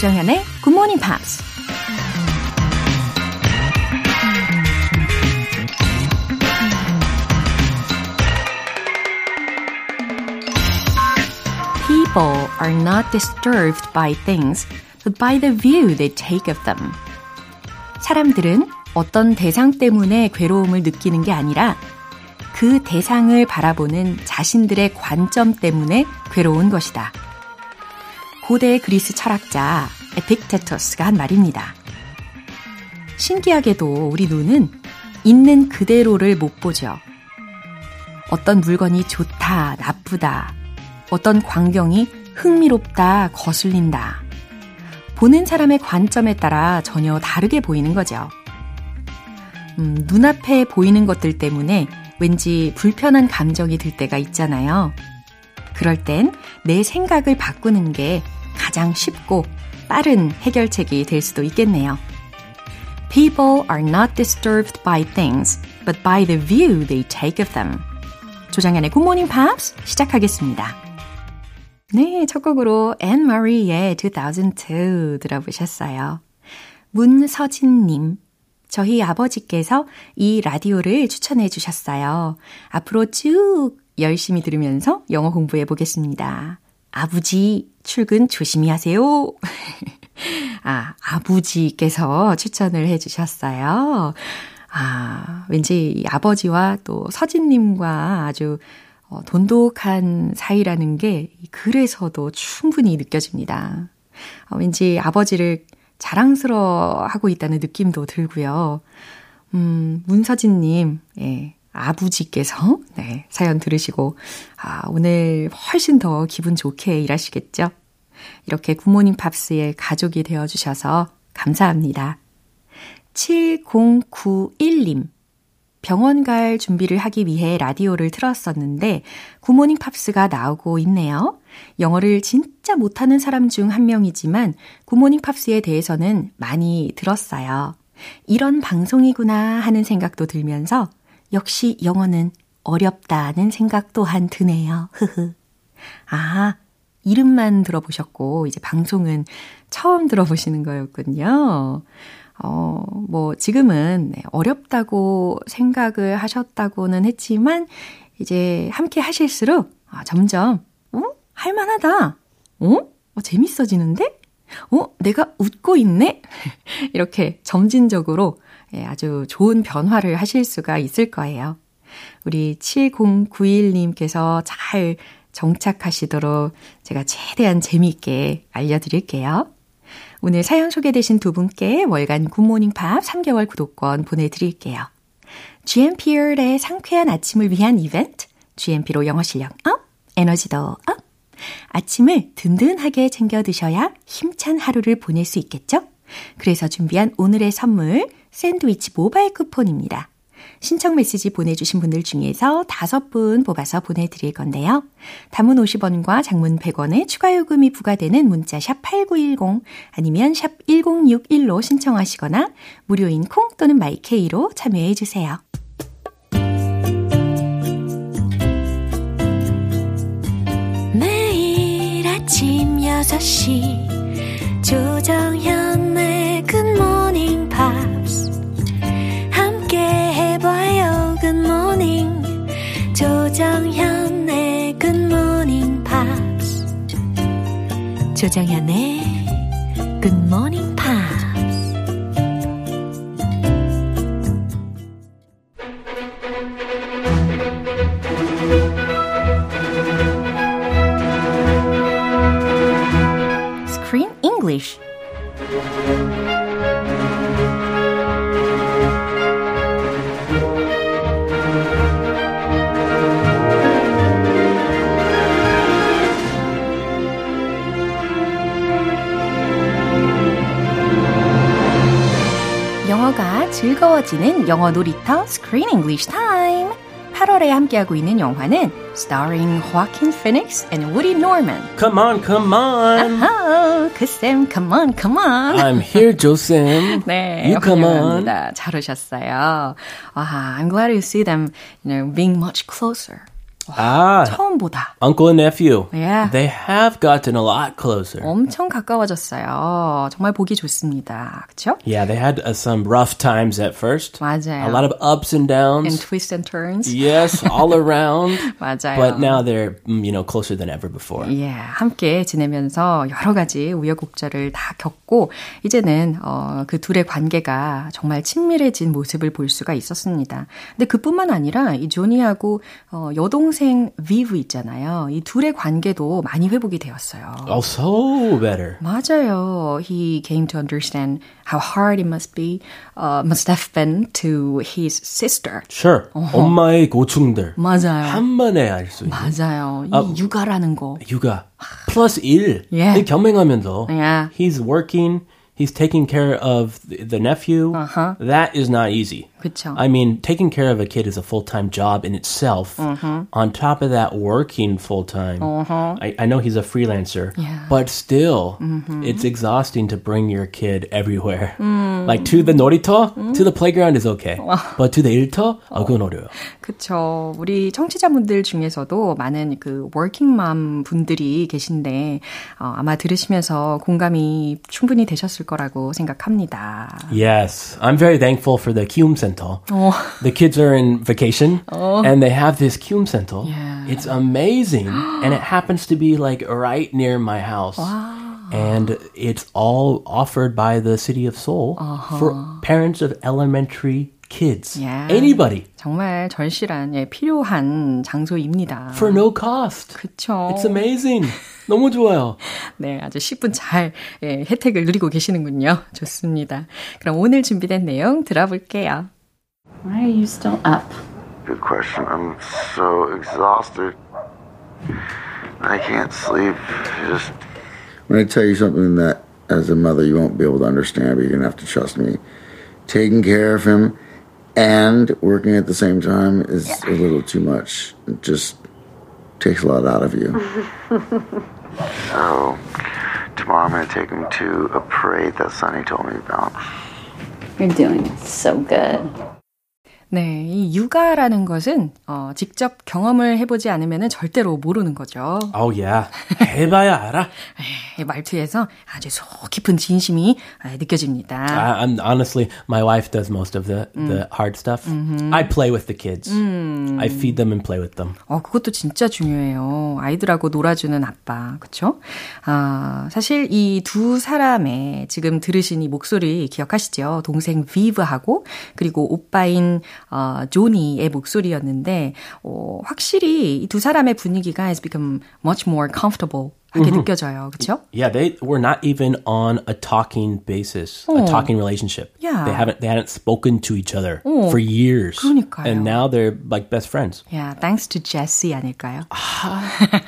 조정현의 Good Morning Pops. People are not disturbed by things, but by the view they take of them. 사람들은 어떤 대상 때문에 괴로움을 느끼는 게 아니라 그 대상을 바라보는 자신들의 관점 때문에 괴로운 것이다. 고대 그리스 철학자 에픽테토스가 한 말입니다. 신기하게도 우리 눈은 있는 그대로를 못 보죠. 어떤 물건이 좋다, 나쁘다, 어떤 광경이 흥미롭다, 거슬린다. 보는 사람의 관점에 따라 전혀 다르게 보이는 거죠. 음, 눈앞에 보이는 것들 때문에 왠지 불편한 감정이 들 때가 있잖아요. 그럴 땐 내 생각을 바꾸는 게 가장 쉽고 빠른 해결책이 될 수도 있겠네요. People are not disturbed by things, but by the view they take of them. 조장현의 Good Morning Pops 시작하겠습니다. 네, 첫 곡으로 Anne Marie의 2002 들어보셨어요. 문서진님, 저희 아버지께서 이 라디오를 추천해 주셨어요. 앞으로 쭉 열심히 들으면서 영어 공부해 보겠습니다. 아버지, 출근 조심히 하세요. 아, 아버지께서 추천을 해 주셨어요. 아, 왠지 아버지와 또 서진님과 아주 어, 돈독한 사이라는 게 그래서도 충분히 느껴집니다. 어, 왠지 아버지를 자랑스러워하고 있다는 느낌도 들고요. 음, 문서진님, 예, 아부지께서, 네, 사연 들으시고, 아, 오늘 훨씬 더 기분 좋게 일하시겠죠? 이렇게 굿모닝 팝스의 가족이 되어 주셔서 감사합니다. 7091님. 병원 갈 준비를 하기 위해 라디오를 틀었었는데 굿모닝 팝스가 나오고 있네요. 영어를 진짜 못하는 사람 중 한 명이지만 굿모닝 팝스에 대해서는 많이 들었어요. 이런 방송이구나 하는 생각도 들면서 역시 영어는 어렵다는 생각 또한 드네요. 흐흐. 아, 이름만 들어보셨고 이제 방송은 처음 들어보시는 거였군요. 어, 뭐, 지금은 네, 어렵다고 생각을 하셨다고는 했지만, 이제 함께 하실수록, 아, 점점, 어? 할만하다. 어? 어? 재밌어지는데? 어? 내가 웃고 있네? 이렇게 점진적으로 예, 아주 좋은 변화를 하실 수가 있을 거예요. 우리 7091님께서 잘 정착하시도록 제가 최대한 재미있게 알려드릴게요. 오늘 사연 소개되신 두 분께 월간 굿모닝 팝 3개월 구독권 보내드릴게요. GMP의 상쾌한 아침을 위한 이벤트, GMP로 영어 실력 up, 에너지도 up. 아침을 든든하게 챙겨 드셔야 힘찬 하루를 보낼 수 있겠죠? 그래서 준비한 오늘의 선물, 샌드위치 모바일 쿠폰입니다. 신청 메시지 보내주신 분들 중에서 다섯 분 뽑아서 보내드릴 건데요. 단문 50원과 장문 100원의 추가 요금이 부과되는 문자 샵 8910 아니면 샵 1061로 신청하시거나 무료인 콩 또는 마이케이로 참여해 주세요. 매일 아침 6시 조정현 조정현의 Pops. 즐거워지는 영어 놀이터 Screen English Time. 8월에 함께하고 있는 영화는 starring Joaquin Phoenix and Woody Norman. Come on, come on. 아하, 그쌤, come on, come on. I'm here, 조쌤. 네, you come on. 잘 오셨어요. 아, I'm glad to see them, you know, being much closer. Ah, 처음 보다. uncle and nephew. Yeah. They have gotten a lot closer. 엄청 가까워졌어요. 정말 보기 좋습니다. 그렇죠? Yeah, they had uh, some rough times at first. 맞아요. A lot of ups and downs. And twists and turns. yes, all around. 맞아요. But now they're, mm, you know, closer than ever before. 예, 함께 지내면서 여러 가지 우여곡절을 다 겪고 이제는 어, 그 둘의 관계가 정말 친밀해진 모습을 볼 수가 있었습니다. 근데 그뿐만 아니라 이 조니하고 어, 여동생 비브 있잖아요. 이 둘의 관계도 많이 회복이 되었어요. Oh, so better. 맞아요. He came to understand how hard it must be, uh, must have been to his sister. Sure. 엄마의 고충들. 맞아요. 한 번에 알 수 있는. 맞아요. 이 육아라는 거. 육아. 플러스 일. 예. 겸행하면서. Yeah. He's working. He's taking care of the, the nephew. Uh-huh. That is not easy. 그쵸. I mean, taking care of a kid is a full time job in itself. Mm-hmm. On top of that, working full time. I, I know he's a freelancer, Yeah. Mm-hmm. but still, it's exhausting to bring your kid everywhere. Mm. Like to the 놀이터, to the playground is okay, but to the 일터, 아, 그건 어려요. 그쵸. 우리 청취자분들 중에서도 많은 그 워킹맘 분들이 계신데 어, 아마 들으시면서 공감이 충분히 되셨을 거라고 생각합니다. Yes, I'm very thankful for the Kium Center. The kids are in vacation and they have this Kium Center. Yeah. It's amazing. and it happens to be like right near my house. And it's all offered by the city of Seoul for parents of elementary kids. Yeah. Anybody 정말 절실한 예, 필요한 장소입니다. for no cost. 그쵸. It's amazing. 너무 좋아요. 네, 아주 10분 잘 예, 혜택을 누리고 계시는군요. 좋습니다. 그럼 오늘 준비된 내용 들어볼게요. Why are you still up? Good question. I'm so exhausted. I can't sleep. Just. I'm going to tell you something that, as a mother, you won't be able to understand, but you're going to have to trust me. Taking care of him and working at the same time is a little too much. It just takes a lot out of you. So, tomorrow I'm going to take him to a parade that Sonny told me about. You're doing so good. 네, 이 육아라는 것은 어, 직접 경험을 해보지 않으면 절대로 모르는 거죠. Oh yeah. 해봐야 알아. 예, 말투에서 아주 속 깊은 진심이 예, 느껴집니다. I, I'm honestly, my wife does most of the the hard stuff. I play with the kids. I feed them and play with them. 어, 그것도 진짜 중요해요. 아이들하고 놀아주는 아빠, 그쵸? 아, 사실 이 두 사람의 지금 들으신 이 목소리 기억하시죠? 동생 비브하고 그리고 오빠인 어, 조니의 목소리였는데 어, 확실히 이 두 사람의 분위기가 has become much more comfortable 하게 느껴져요. 그쵸? Yeah, they were not even on a talking basis, a talking relationship. Yeah. they haven't they hadn't spoken to each other for years. 그러니까요. And now they're like best friends. Yeah, thanks to Jesse 아닐까요?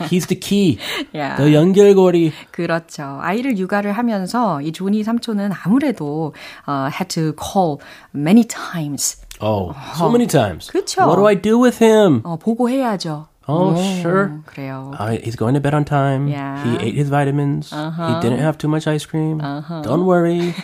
He's the key. Yeah. the 연결고리. 그렇죠. 아이를 육아를 하면서 이 조니 삼촌은 아무래도 uh, had to call many times. Oh, so many times. 그쵸. What do I do with him? 어, 보고해야죠. Oh, 오, sure. 그래요. Uh, he's going to bed on time. Yeah. He ate his vitamins. He didn't have too much ice cream. Don't worry.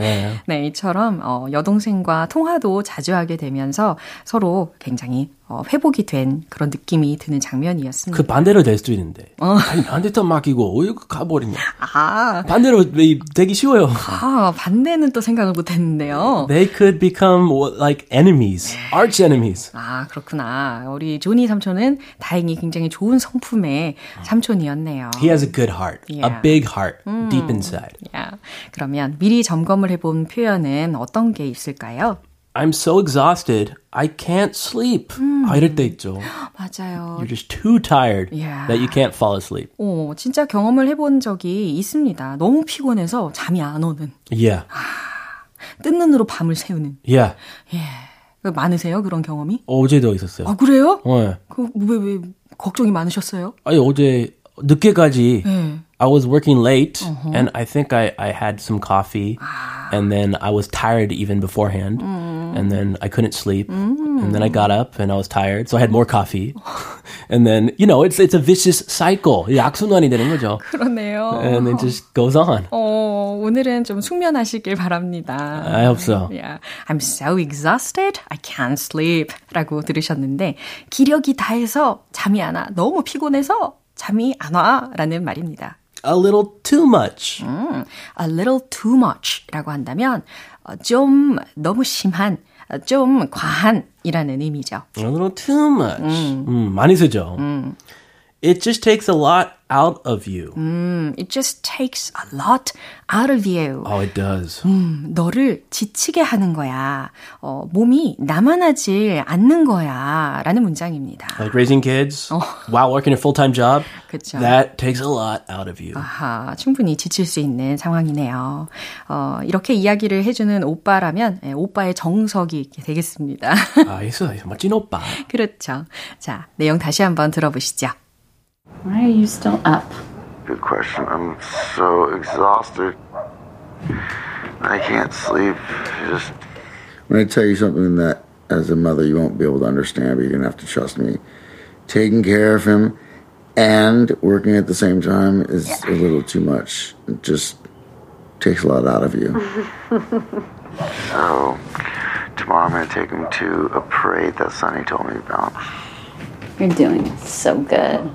Yeah. 네, 이처럼 어, 여동생과 통화도 자주 하게 되면서 서로 굉장히 어, 회복이 된 그런 느낌이 드는 장면이었습니다. 그 반대로 될 수도 있는데. 아니, 나한테 더 맡기고, 어이, 가버리냐. 아, 반대로 이- 되기 쉬워요. 아, 반대는 또 생각을 못 했는데요. They could become like enemies, arch enemies. 아, 그렇구나. 우리 조니 삼촌은 다행히 굉장히 좋은 성품의 삼촌이었네요. He has a good heart, Yeah. a big heart, deep inside. 야, 그러면 미리 점검을 해본 표현은 어떤 게 있을까요? I'm so exhausted, I can't sleep. 아, 이럴 때 있죠. 맞아요. You're just too tired Yeah. that you can't fall asleep. 어, 진짜 경험을 해본 적이 있습니다. 너무 피곤해서 잠이 안 오는. Yeah, 뜬 눈으로 밤을 새우는. yeah. 그 많으세요? 그런 경험이? 어제도 있었어요. 아, 그래요? 네. 그, 왜, 왜, 걱정이 많으셨어요? 아니, 어제 늦게까지 네. I was working late and I think I, I had some coffee and then I was tired even beforehand and then I couldn't sleep and then I got up and I was tired so I had more coffee And then, you know, it's it's a vicious cycle. 이 악순환이 되는 거죠. 그러네요. And it just goes on. 어, 오늘은 좀 숙면하시길 바랍니다. I hope so. Yeah. I'm so exhausted. I can't sleep. 라고 들으셨는데, 기력이 다해서 잠이 안 와. 너무 피곤해서 잠이 안 와. 라는 말입니다. A little too much. 음, a little too much 라고 한다면, 어, 좀 너무 심한, 어, 좀 과한이라는 의미죠. A little too much. 음, 많이 쓰죠. It just takes a lot out of you. 음, it just takes a lot out of you. Oh, it does. 음, 너를 지치게 하는 거야. 어, 몸이 나만하지 않는 거야. 라는 문장입니다. Like raising kids while working a full-time job. 그쵸. That takes a lot out of you. 아하, 충분히 지칠 수 있는 상황이네요. 어, 이렇게 이야기를 해주는 오빠라면 예, 오빠의 정석이 되겠습니다. 아, 있어. 멋진 오빠. 그렇죠. 자, 내용 다시 한번 들어보시죠. Why are you still up? Good question. I'm so exhausted. I can't sleep. Just I'm going to tell you something that, as a mother, you won't be able to understand, but you're going to have to trust me. Taking care of him and working at the same time is a little too much. It just takes a lot out of you. so tomorrow I'm gonna take him to a parade that Sonny told me about. You're doing so good.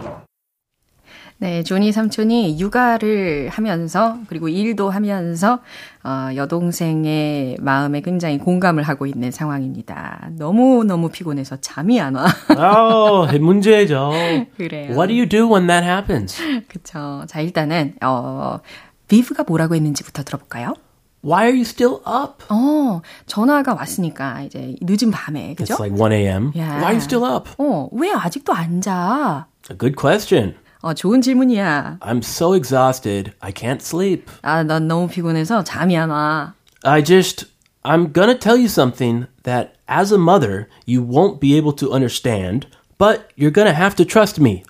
네, 조니 삼촌이 육아를 하면서 그리고 일도 하면서 어, 여동생의 마음에 굉장히 공감을 하고 있는 상황입니다. 너무 너무 피곤해서 잠이 안 와. oh, 문제죠. 그래요. What do you do when that happens? 그쵸. 자, 일단은 어, 비브가 뭐라고 했는지부터 들어볼까요? Why are you still up? 어, 전화가 왔으니까 이제 늦은 밤에 그죠? It's like 1 a.m. Yeah. Why are you still up? 어, 왜 아직도 안 자? A good question. 어, 좋은 질문이야. I'm so exhausted. I can't sleep. 아, 난 너무 피곤해서 잠이 안 와. I just, I'm gonna tell you something that as a mother, you won't be able to understand, But you're gonna have to trust me.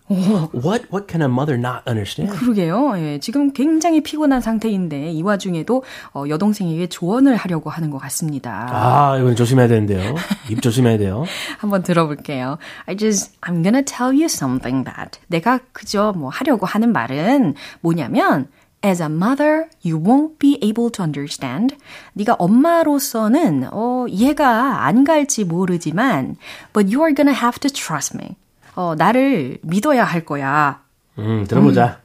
What, what can a mother not understand? 그러게요. 예, 지금 굉장히 피곤한 상태인데 이 와중에도 어, 여동생에게 조언을 하려고 하는 것 같습니다. 아, 이건 조심해야 되는데요. 입 조심해야 돼요. 한번 들어볼게요. I just, I'm gonna tell you something that. 내가 그저 뭐 하려고 하는 말은 뭐냐면, As a mother, you won't be able to understand. 네가 엄마로서는 어, 이해가 안 갈지 모르지만, but you are gonna have to trust me. 어, 나를 믿어야 할 거야. 음, 들어보자.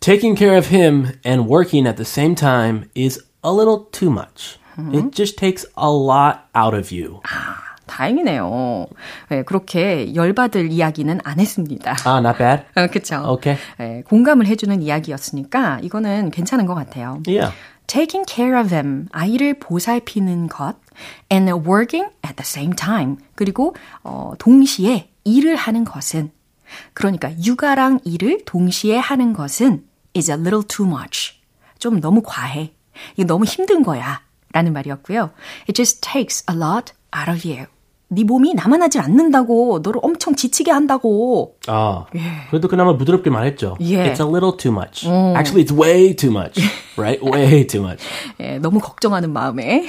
Taking care of him and working at the same time is a little too much. It just takes a lot out of you. 다행이네요. 네, 그렇게 열받을 이야기는 안 했습니다. Ah, not bad. 어, 그쵸. Okay. 네, 공감을 해주는 이야기였으니까 이거는 괜찮은 것 같아요. Yeah. Taking care of them, 아이를 보살피는 것, and working at the same time, 그리고 어, 동시에 일을 하는 것은, 그러니까 육아랑 일을 동시에 하는 것은 is a little too much. 좀 너무 과해. 이거 너무 힘든 거야. 라는 말이었고요. It just takes a lot out of you. 네 몸이 나만하지 않는다고, 너를 엄청 지치게 한다고. 아, 그래도 그나마 부드럽게 말했죠. 예. It's a little too much. Actually, it's way too much. Right? way too much. 예, 너무 걱정하는 마음에.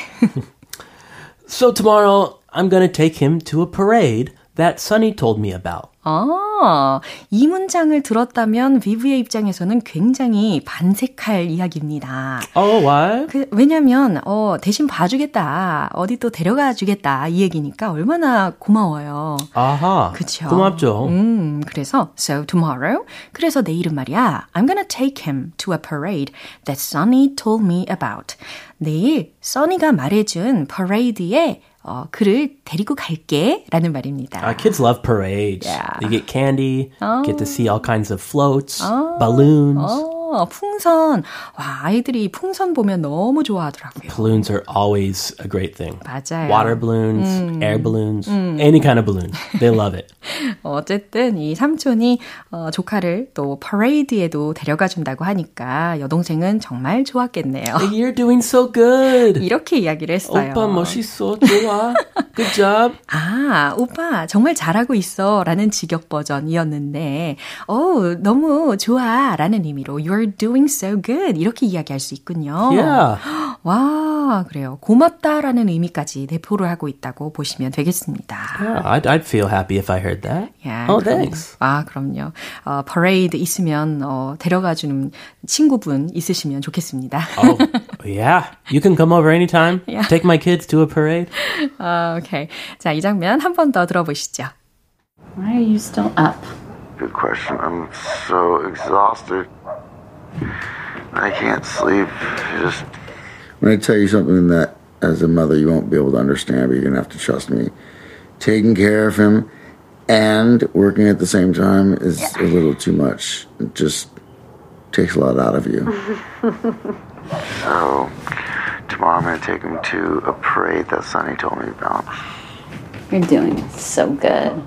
So tomorrow, I'm gonna take him to a parade that Sunny told me about. 아, 이 문장을 들었다면 비브의 입장에서는 굉장히 반색할 이야기입니다. Oh, why? 그, 왜냐면, 어, 대신 봐주겠다. 어디 또 데려가 주겠다. 이 얘기니까 얼마나 고마워요. 아하. 그쵸. 고맙죠. 음, 그래서, so tomorrow. 그래서 내일은 말이야. I'm gonna take him to a parade that Sunny told me about. 내일, 써니가 말해준 parade에 어, 그를 데리고 갈게. 라는 말입니다. Uh, kids love parades. Yeah. You get candy, get to see all kinds of floats, balloons. 어, 풍선. 와, 아이들이 풍선 보면 너무 좋아하더라고요. Balloons are always a great thing. 맞아요. Water balloons, air balloons, any kind of balloon. They love it. 어쨌든 이 삼촌이 어, 조카를 또 퍼레이드에도 데려가 준다고 하니까 여동생은 정말 좋았겠네요. You're doing so good. 이렇게 이야기를 했어요. 오빠 멋있어. 좋아. Good job. 아, 오빠 정말 잘하고 있어 라는 직역 버전이었는데 어 너무 좋아 라는 의미로 You're doing so good 이렇게 이야기할 수 있군요. Yeah. 와, 아, 그래요. 고맙다라는 의미까지 내포를 하고 있다고 보시면 되겠습니다. Yeah, I'd, I'd feel happy if I heard that. Yeah, oh, 그럼요. thanks. 아, 그럼요. 어, 퍼레이드 있으면 어, 데려가 주는 친구분 있으시면 좋겠습니다. Oh, yeah. You can come over anytime. Yeah. Take my kids to a parade. 아, 오케이. 자, 이 장면 한 번 더 들어보시죠. Why are you still up? Good question. I'm so exhausted. I can't sleep. Just When I tell you something that, as a mother, you won't be able to understand, but you're going to have to trust me. Taking care of him and working at the same time is a little too much. It just takes a lot out of you. so tomorrow I'm gonna take him to a parade that Sonny told me about. You're doing so good.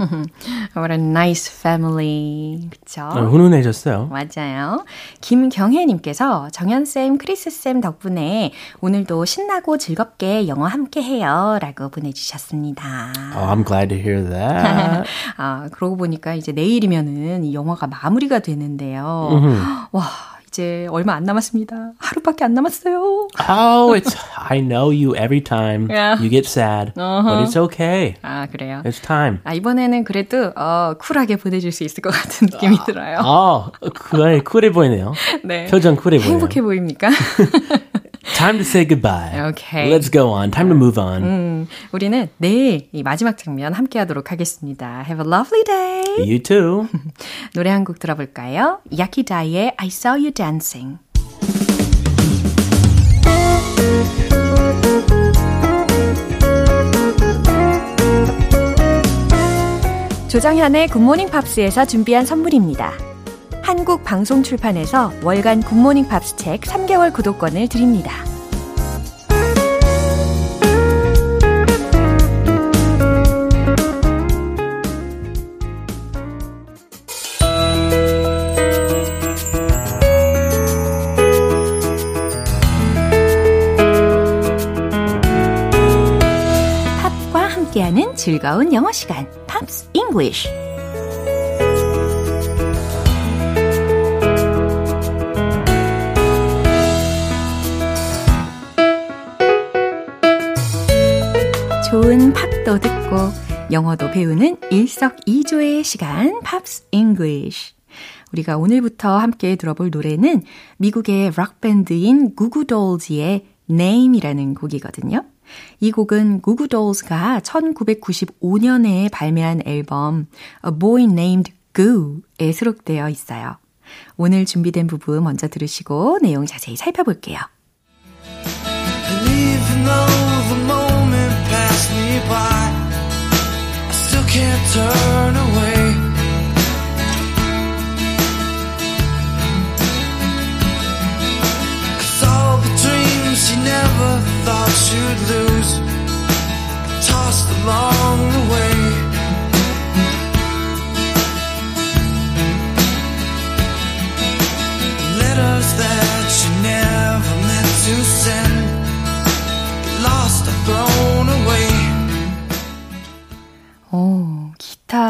What a nice family. 그쵸? 어, 훈훈해졌어요. 맞아요. 김경혜님께서 정연쌤, 크리스쌤 덕분에 오늘도 신나고 즐겁게 영어 함께 해요. 라고 보내주셨습니다. Oh, I'm glad to hear that. 아, 그러고 보니까 이제 내일이면은 이 영화가 마무리가 되는데요. 와, 이제 얼마 안 남았습니다. 하루밖에 안 남았어요. oh, it's. I know you every time Yeah. you get sad, but it's okay. 아, 그래요. It's time. 아, 이번에는 그래도, 어, 쿨하게 보내줄 수 있을 것 같은 느낌이 들어요. 어, 쿨해, 쿨해 보이네요. 네. 표정 쿨해 보여요. 행복해 보입니까? Time to say goodbye. Okay. Let's go on. Time to move on. 음, 우리는 내일 이 마지막 장면 함께 하도록 하겠습니다. Have a lovely day. You too. 노래 한 곡 들어볼까요? 야키다이의 I Saw You Dancing. 조정현의 굿모닝 팝스에서 준비한 선물입니다. 한국 방송 출판에서 월간 굿모닝 팝스 책 3개월 구독권을 드립니다. 즐거운 영어 시간, Pops English. 좋은 팝도 듣고 영어도 배우는 일석이조의 시간, Pops English. 우리가 오늘부터 함께 들어볼 노래는 미국의 락밴드인 Goo Goo Dolls의 Name이라는 곡이거든요. 이 곡은 구구돌즈가 1995년에 발매한 앨범 A Boy Named Goo에 수록되어 있어요. 오늘 준비된 부분 먼저 들으시고 내용 자세히 살펴볼게요. By, I still can't turn away. Cause all the dreams she never thought she'd lose, tossed along the way.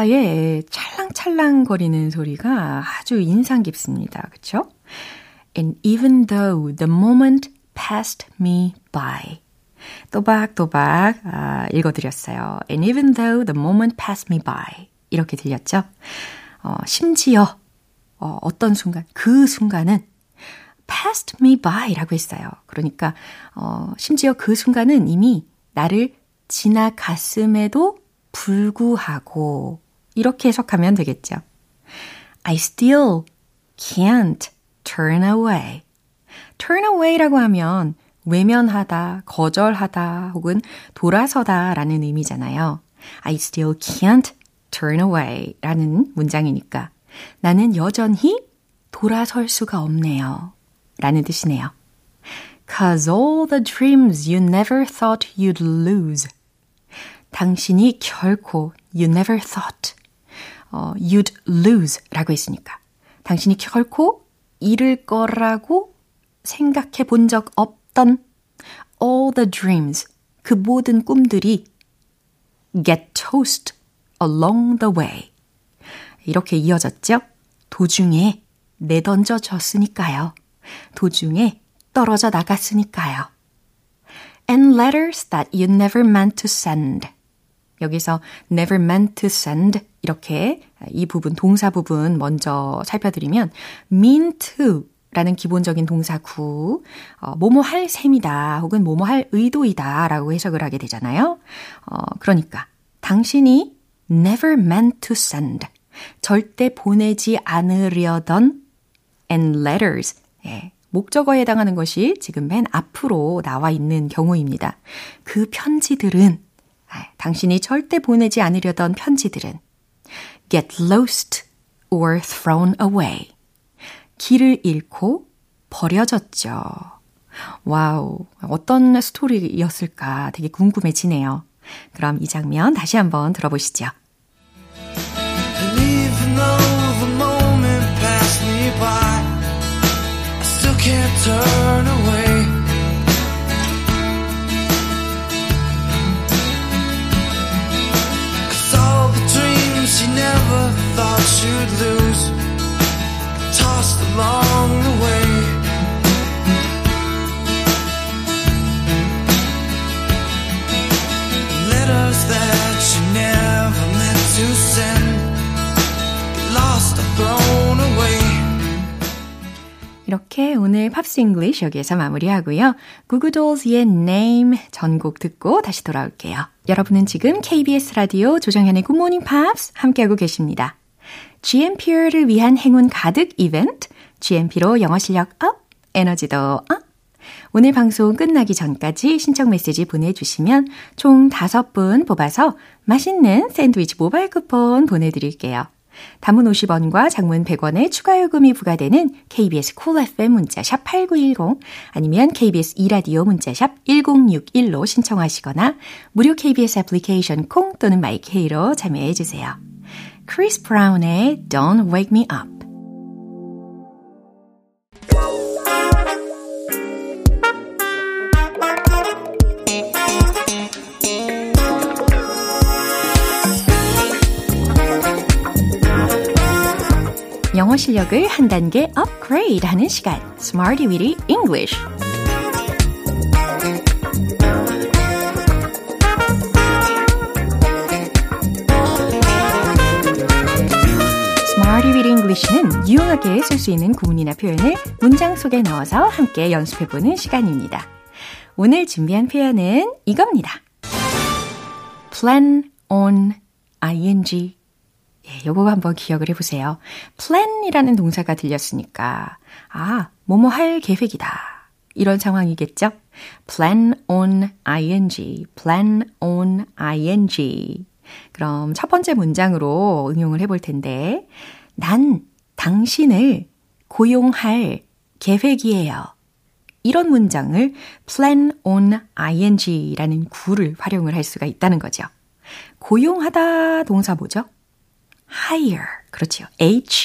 기타의 찰랑찰랑 거리는 소리가 아주 인상 깊습니다. 그쵸? And even though the moment passed me by. 또박또박 아, 읽어드렸어요. And even though the moment passed me by. 이렇게 들렸죠? 어, 심지어 어, 어떤 순간, 그 순간은 passed me by 라고 했어요. 그러니까, 어, 심지어 그 순간은 이미 나를 지나갔음에도 불구하고, 이렇게 해석하면 되겠죠. I still can't turn away. turn away라고 하면 외면하다, 거절하다, 혹은 돌아서다 라는 의미잖아요. I still can't turn away 라는 문장이니까 나는 여전히 돌아설 수가 없네요. 라는 뜻이네요. Cause all the dreams you never thought you'd lose. 당신이 결코 you never thought 어, you'd lose 라고 했으니까 당신이 결코 잃을 거라고 생각해 본 적 없던 all the dreams 그 모든 꿈들이 get toast along the way 이렇게 이어졌죠? 도중에 내던져졌으니까요. 도중에 떨어져 나갔으니까요. and letters that you never meant to send. 여기서 never meant to send 이렇게 이 부분 동사 부분 먼저 살펴드리면 mean to 라는 기본적인 동사 구, 어, 뭐뭐 할 셈이다 혹은 뭐뭐 할 의도이다 라고 해석을 하게 되잖아요. 어, 그러니까 당신이 never meant to send 절대 보내지 않으려던 and letters 예, 목적어에 해당하는 것이 지금 맨 앞으로 나와 있는 경우입니다. 그 편지들은 아, 당신이 절대 보내지 않으려던 편지들은 get lost or thrown away. 길을 잃고 버려졌죠. wow, 어떤 스토리였을까 되게 궁금해지네요. 그럼 이 장면 다시 한번 들어보시죠. Turn away. She'd lose, tossed along the way. Letters that she never meant to send, lost or thrown away. 이렇게 오늘 Pops English 여기에서 마무리하고요. Goo Goo Dolls의 Name 전곡 듣고 다시 돌아올게요. 여러분은 지금 KBS 라디오 조정현의 Morning Pops 함께하고 계십니다. GMP를 위한 행운 가득 이벤트, GMP로 영어 실력 up, 에너지도 up. 오늘 방송 끝나기 전까지 신청 메시지 보내주시면 총 5분 뽑아서 맛있는 샌드위치 모바일 쿠폰 보내드릴게요. 단문 50원과 장문 100원의 추가 요금이 부과되는 KBS Cool FM 문자샵 8910 아니면 KBS 이라디오 문자샵 1061로 신청하시거나 무료 KBS 애플리케이션 콩 또는 My K로 참여해 주세요. 크리스 브라운의 Don't Wake Me Up 영어 실력을 한 단계 업그레이드 하는 시간 Smarty Weedy English English는 유용하게 쓸 수 있는 구문이나 표현을 문장 속에 넣어서 함께 연습해보는 시간입니다. 오늘 준비한 표현은 이겁니다. plan on ing 예, 요거 한번 기억을 해보세요. plan이라는 동사가 들렸으니까, 아, 뭐뭐 할 계획이다. 이런 상황이겠죠? plan on ing, plan on ing. 그럼 첫 번째 문장으로 응용을 해볼 텐데, 난 당신을 고용할 계획이에요. 이런 문장을 plan on ing라는 구를 활용을 할 수가 있다는 거죠. 고용하다 동사 뭐죠? hire. 그렇죠. H-I-R-E.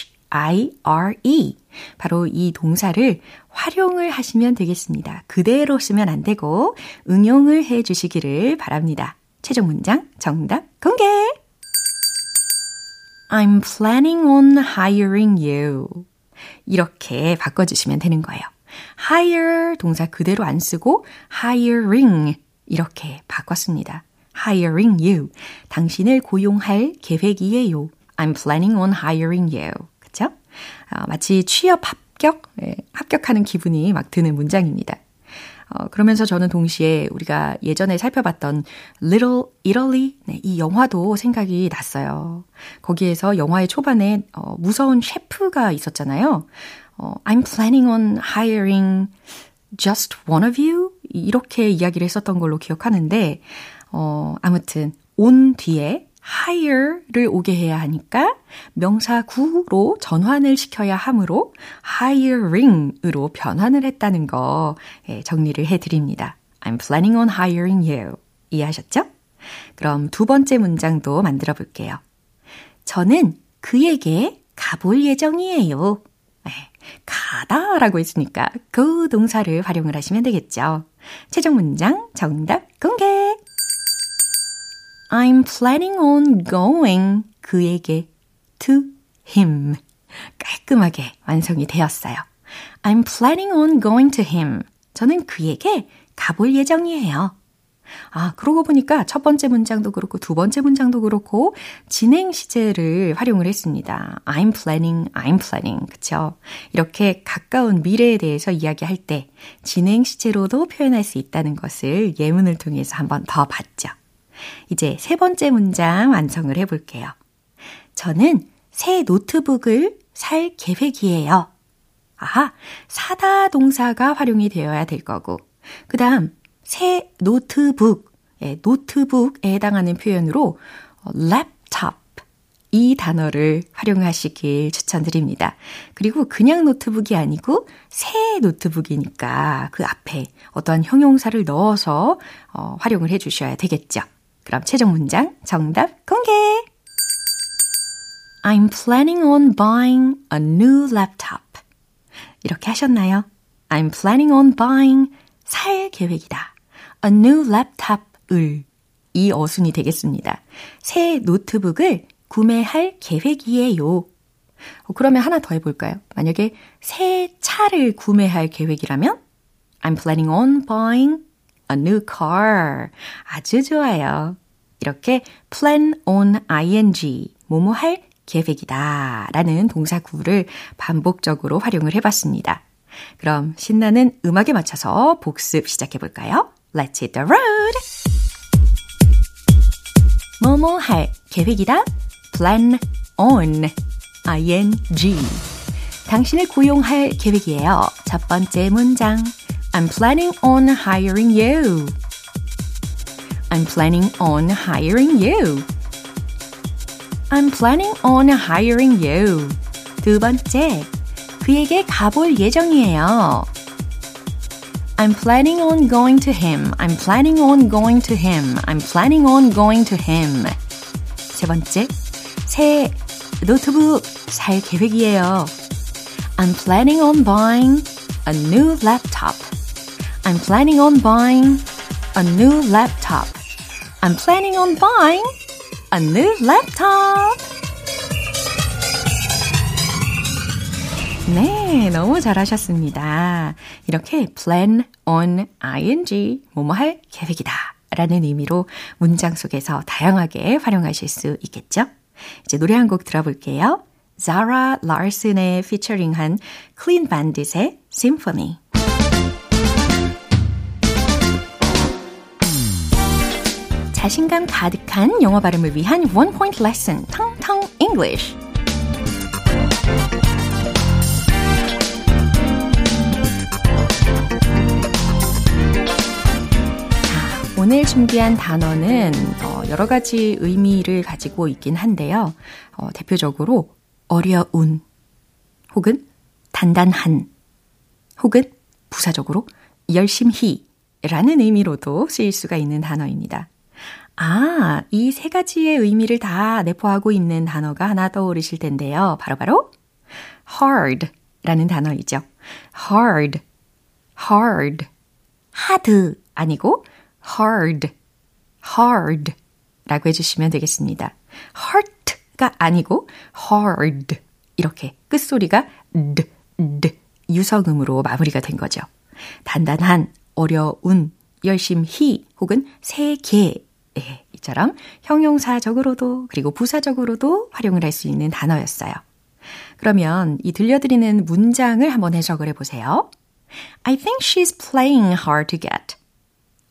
바로 이 동사를 활용을 하시면 되겠습니다. 그대로 쓰면 안 되고 응용을 해 주시기를 바랍니다. 최종 문장 정답 공개! I'm planning on hiring you. 이렇게 바꿔주시면 되는 거예요. hire 동사 그대로 안 쓰고 hiring 이렇게 바꿨습니다. hiring you. 당신을 고용할 계획이에요. I'm planning on hiring you. 그쵸? 어, 마치 취업 합격, 예, 합격하는 기분이 막 드는 문장입니다. 어, 그러면서 저는 동시에 우리가 예전에 살펴봤던 Little Italy, 네, 이 영화도 생각이 났어요. 거기에서 영화의 초반에 어, 무서운 셰프가 있었잖아요. 어, I'm planning on hiring just one of you? 이렇게 이야기를 했었던 걸로 기억하는데, 어, 아무튼, 온 뒤에 hire를 오게 해야 하니까 명사 구로 전환을 시켜야 하므로 hiring으로 변환을 했다는 거 예, 정리를 해드립니다. I'm planning on hiring you. 이해하셨죠? 그럼 두 번째 문장도 만들어 볼게요. 저는 그에게 가볼 예정이에요. 네, 가다 라고 했으니까 그 동사를 활용을 하시면 되겠죠. 최종 문장 정답 공개! I'm planning on going 그에게 to him. 깔끔하게 완성이 되었어요. I'm planning on going to him. 저는 그에게 가볼 예정이에요. 아, 그러고 보니까 첫 번째 문장도 그렇고 두 번째 문장도 그렇고 진행 시제를 활용을 했습니다. I'm planning, I'm planning. 그쵸? 이렇게 가까운 미래에 대해서 이야기할 때 진행 시제로도 표현할 수 있다는 것을 예문을 통해서 한번 더 봤죠. 이제 세 번째 문장 완성을 해볼게요. 저는 새 노트북을 살 계획이에요. 아하, 사다 동사가 활용이 되어야 될 거고, 그 다음, 새 노트북, 예, 노트북에 해당하는 표현으로 랩탑 이 단어를 활용하시길 추천드립니다. 그리고 그냥 노트북이 아니고 새 노트북이니까 그 앞에 어떠한 형용사를 넣어서 어, 활용을 해 주셔야 되겠죠. 그럼 최종 문장 정답 공개! I'm planning on buying a new laptop. 이렇게 하셨나요? I'm planning on buying 살 계획이다. a new laptop을 이 어순이 되겠습니다. 새 노트북을 구매할 계획이에요. 어, 그러면 하나 더 해볼까요? 만약에 새 차를 구매할 계획이라면 I'm planning on buying a new car. 아주 좋아요. 이렇게 plan on ing, 뭐뭐 할 계획이다 라는 동사구를 반복적으로 활용을 해봤습니다. 그럼 신나는 음악에 맞춰서 복습 시작해볼까요? Let's hit the road! 뭐뭐 할 계획이다. plan on ing 당신을 고용할 계획이에요. 첫 번째 문장 I'm planning on hiring you. I'm planning on hiring you. I'm planning on hiring you. 두 번째, 그에게 가볼 예정이에요. I'm planning on going to him. I'm planning on going to him. I'm planning on going to him. 세 번째, 새 노트북 살 계획이에요. I'm planning on buying a new laptop. I'm planning on buying a new laptop. I'm planning on buying a new laptop. 네, 너무 잘하셨습니다. 이렇게 plan on ing, 뭐뭐 할 계획이다. 라는 의미로 문장 속에서 다양하게 활용하실 수 있겠죠? 이제 노래 한 곡 들어볼게요. 자라 라슨의 피처링한 클린 반딧의 Symphony. 자신감 가득한 영어 발음을 위한 원 포인트 레슨, 텅텅 English. 오늘 준비한 단어는 어, 여러 가지 의미를 가지고 있긴 한데요. 어, 대표적으로 어려운 혹은 단단한 혹은 부사적으로 열심히 라는 의미로도 쓰일 수가 있는 단어입니다. 아, 이 세 가지의 의미를 다 내포하고 있는 단어가 하나 떠오르실 텐데요. 바로바로 바로 hard 라는 단어이죠. hard, hard, hard 아니고 hard, hard 라고 해주시면 되겠습니다. heart가 아니고 hard 이렇게 끝소리가 드, 드 유성음으로 마무리가 된 거죠. 단단한, 어려운, 열심히 혹은 세계 예, 이처럼 형용사적으로도 그리고 부사적으로도 활용을 할 수 있는 단어였어요. 그러면 이 들려드리는 문장을 한번 해석을 해보세요. I think she's playing hard to get.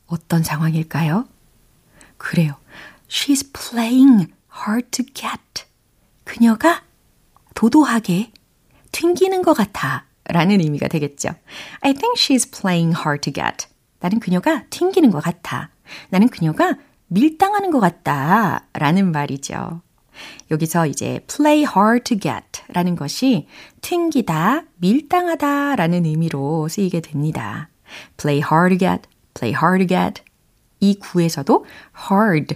어떤 상황일까요? 그래요. She's playing hard to get. 그녀가 도도하게 튕기는 것 같아. 라는 의미가 되겠죠. I think she's playing hard to get. 나는 그녀가 튕기는 것 같아. 나는 그녀가 밀당하는 것 같다. 라는 말이죠. 여기서 이제 play hard to get 라는 것이 튕기다, 밀당하다 라는 의미로 쓰이게 됩니다. play hard to get, play hard to get. 이 구에서도 hard,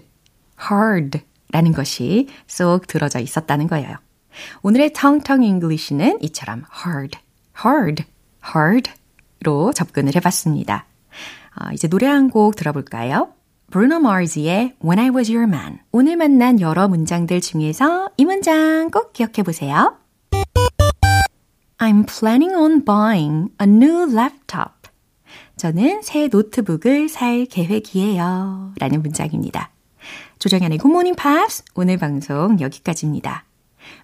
hard 라는 것이 쏙 들어져 있었다는 거예요. 오늘의 텅텅 English는 이처럼 hard, hard, hard로 접근을 해봤습니다. 아, 이제 노래 한 곡 들어볼까요? 브루노 마르즈의 When I Was Your Man. 오늘 만난 여러 문장들 중에서 이 문장 꼭 기억해 보세요. I'm planning on buying a new laptop. 저는 새 노트북을 살 계획이에요. 라는 문장입니다. 조정현의 굿모닝 팝스 오늘 방송 여기까지입니다.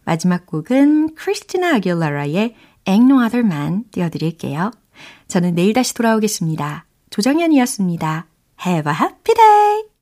마지막 곡은 크리스티나 아길라라의 Ain't No Other Man 띄워드릴게요. 저는 내일 다시 돌아오겠습니다. 조정현이었습니다. Have a happy day!